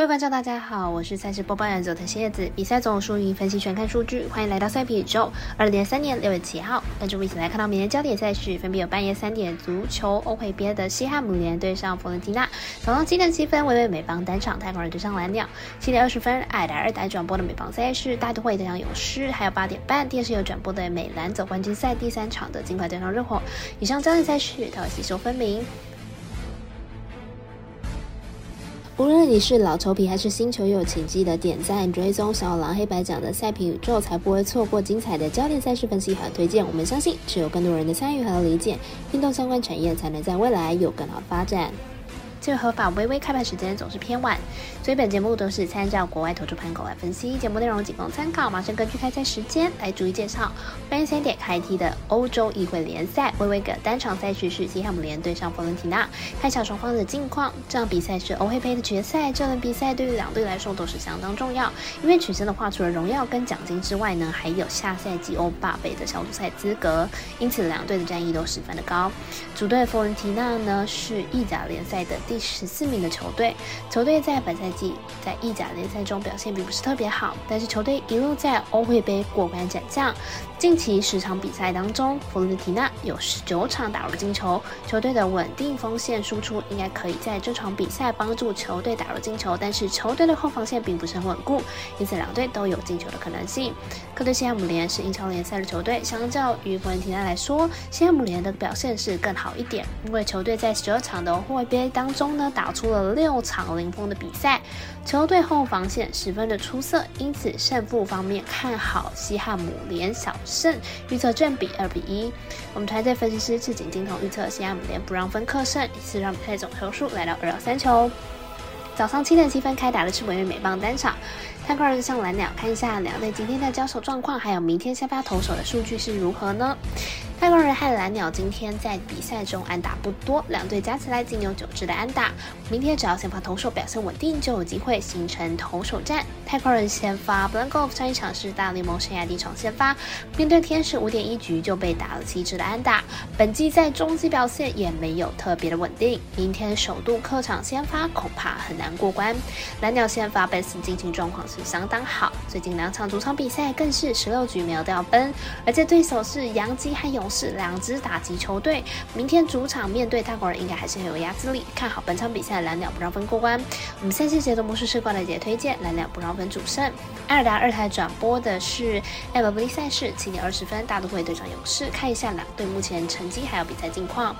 各位观众，大家好，我是赛事播报员佐藤蝎子。比赛总有输赢分析全看数据，欢迎来到赛皮宇宙。二零二三年六月七号，跟着我一起来看到明天焦点赛事，分别有半夜三点足球欧会杯的西汉姆联对上佛伦蒂娜，早上七点七分微微美邦单场太空人对上蓝鸟，七点二十分爱达二台转播的美邦赛事大都会对上勇士，还有八点半电视有转播的美兰走冠军赛第三场的金块对上热火。以上焦点赛事它会吸收分明。无论你是老球皮还是新球友，请记得点赞、追踪小狼黑白奖的赛评宇宙，才不会错过精彩的焦点赛事分析和推荐。我们相信，只有更多人的参与和理解，运动相关产业才能在未来有更好的发展。这个合法微微开盘时间总是偏晚，所以本节目都是参照国外投注盘口来分析，节目内容仅供参考。马上根据开赛时间来逐一介绍。半夜三点开踢的欧洲议会联赛，微微个单场赛事是西汉姆联对上佛伦提纳。看小双方的近况，这场比赛是欧会杯的决赛，这轮比赛对于两队来说都是相当重要，因为取胜的话，除了荣耀跟奖金之外呢，还有下赛季欧霸杯的小组赛资格，因此两队的战役都十分的高。主队佛伦提纳呢是意甲联赛的。第十四名的球队，球队在本赛季在意甲联赛中表现并不是特别好，但是球队一路在欧会杯过关斩将。近期十场比赛当中，弗伦提纳有十九场打入进球，球队的稳定锋线输出应该可以在这场比赛帮助球队打入进球。但是球队的后防线并不是很稳固，因此两队都有进球的可能性。客队西汉姆联是英超联赛的球队，相较于弗伦提纳来说，西汉姆联的表现是更好一点，因为球队在十二场的欧会杯当中。中呢打出了六场零封的比赛，球队后防线十分的出色，因此胜负方面看好西汉姆联小胜，预测正比二比一。我们团队分析师赤井金童预测西汉姆联不让分客胜，以此让比赛总球数来到二到三球。早上七点七分开打的是维美棒单场。太空人向蓝鸟看一下两队今天的交手状况，还有明天先发投手的数据是如何呢？太空人和蓝鸟今天在比赛中安打不多，两队加起来仅有九支的安打。明天只要先发投手表现稳定，就有机会形成投手战。太空人先发 Blanco 上一场是大联盟生涯第一场先发，面对天使五点一局就被打了七支的安打。本季在中继表现也没有特别的稳定，明天首度客场先发恐怕很难过关。蓝鸟先发本次近情状况是。相当好，最近两场主场比赛更是十六局没有掉分，而且对手是洋基和勇是两支打击球队。明天主场面对泰国人，应该还是很有压制力。看好本场比赛蓝鸟不让分过关。我们赛事节奏模式是挂来姐推荐蓝鸟不让分主胜。艾尔达二台转播的是 MLB 赛事，七点二十分大都会对上勇士。看一下两队目前成绩还有比赛近况。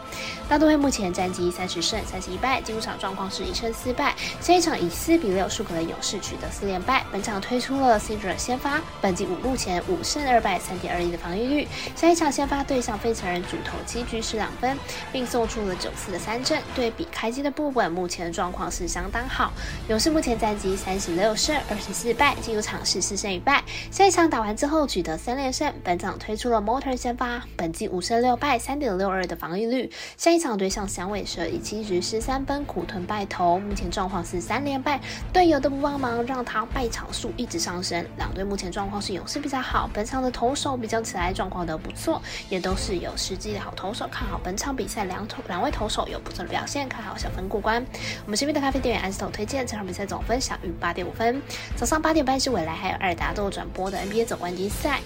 大都会目前战绩三十胜三十一败，进入场状况是一胜四败。下一场以四比六输给了勇士，取得四连败。本场推出了 C 者先发，本季五目前五胜二败三点二一的防御率。下一场先发对上费城人，主投七局失两分，并送出了九次的三振。对比开机的部分，目前的状况是相当好。勇士目前战绩三十六胜二十四败，进入场是四胜一败。下一场打完之后取得三连胜。本场推出了 Motor 先发，本季五胜六败三点六二的防御率。下一场对上响尾蛇，以七局失三分苦吞败投，目前状况是三连败。队友都不帮忙，让他败。场数一直上升，两队目前状况是勇士比较好，本场的投手比较起来状况都不错，也都都是有实际的好投手，看好本场比赛两投两位投手有不错的表现，看好小分过关。我们身边的咖啡店员安斯头推荐这场比赛总分小于八点五分。早上八点半是未来还有尔达都转播的 NBA 总冠军赛，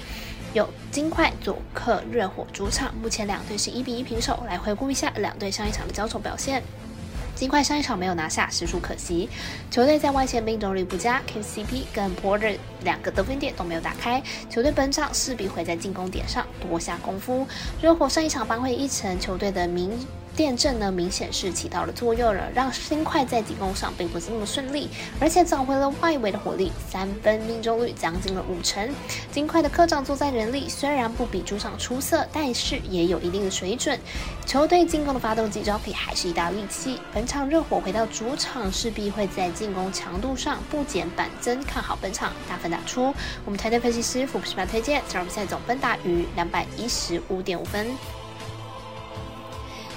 有金块左克热火主场，目前两队是一比一平手。来回顾一下两队上一场的交手表现。尽管上一场没有拿下，实属可惜。球队在外线命中率不佳，KCP 跟 Porter 两个得分点都没有打开，球队本场势必会在进攻点上多下功夫。热火上一场扳回一城，球队的名。电阵呢，明显是起到了作用了，让新快在进攻上并不是那么顺利，而且找回了外围的火力，三分命中率将近了五成。金块的客场作战能力虽然不比主场出色，但是也有一定的水准。球队进攻的发动机招 y 还是一大利器。本场热火回到主场，势必会在进攻强度上不减反增，看好本场大分打出。我们团队分析师福布斯推荐，这场比赛总分大于两百一十五点五分。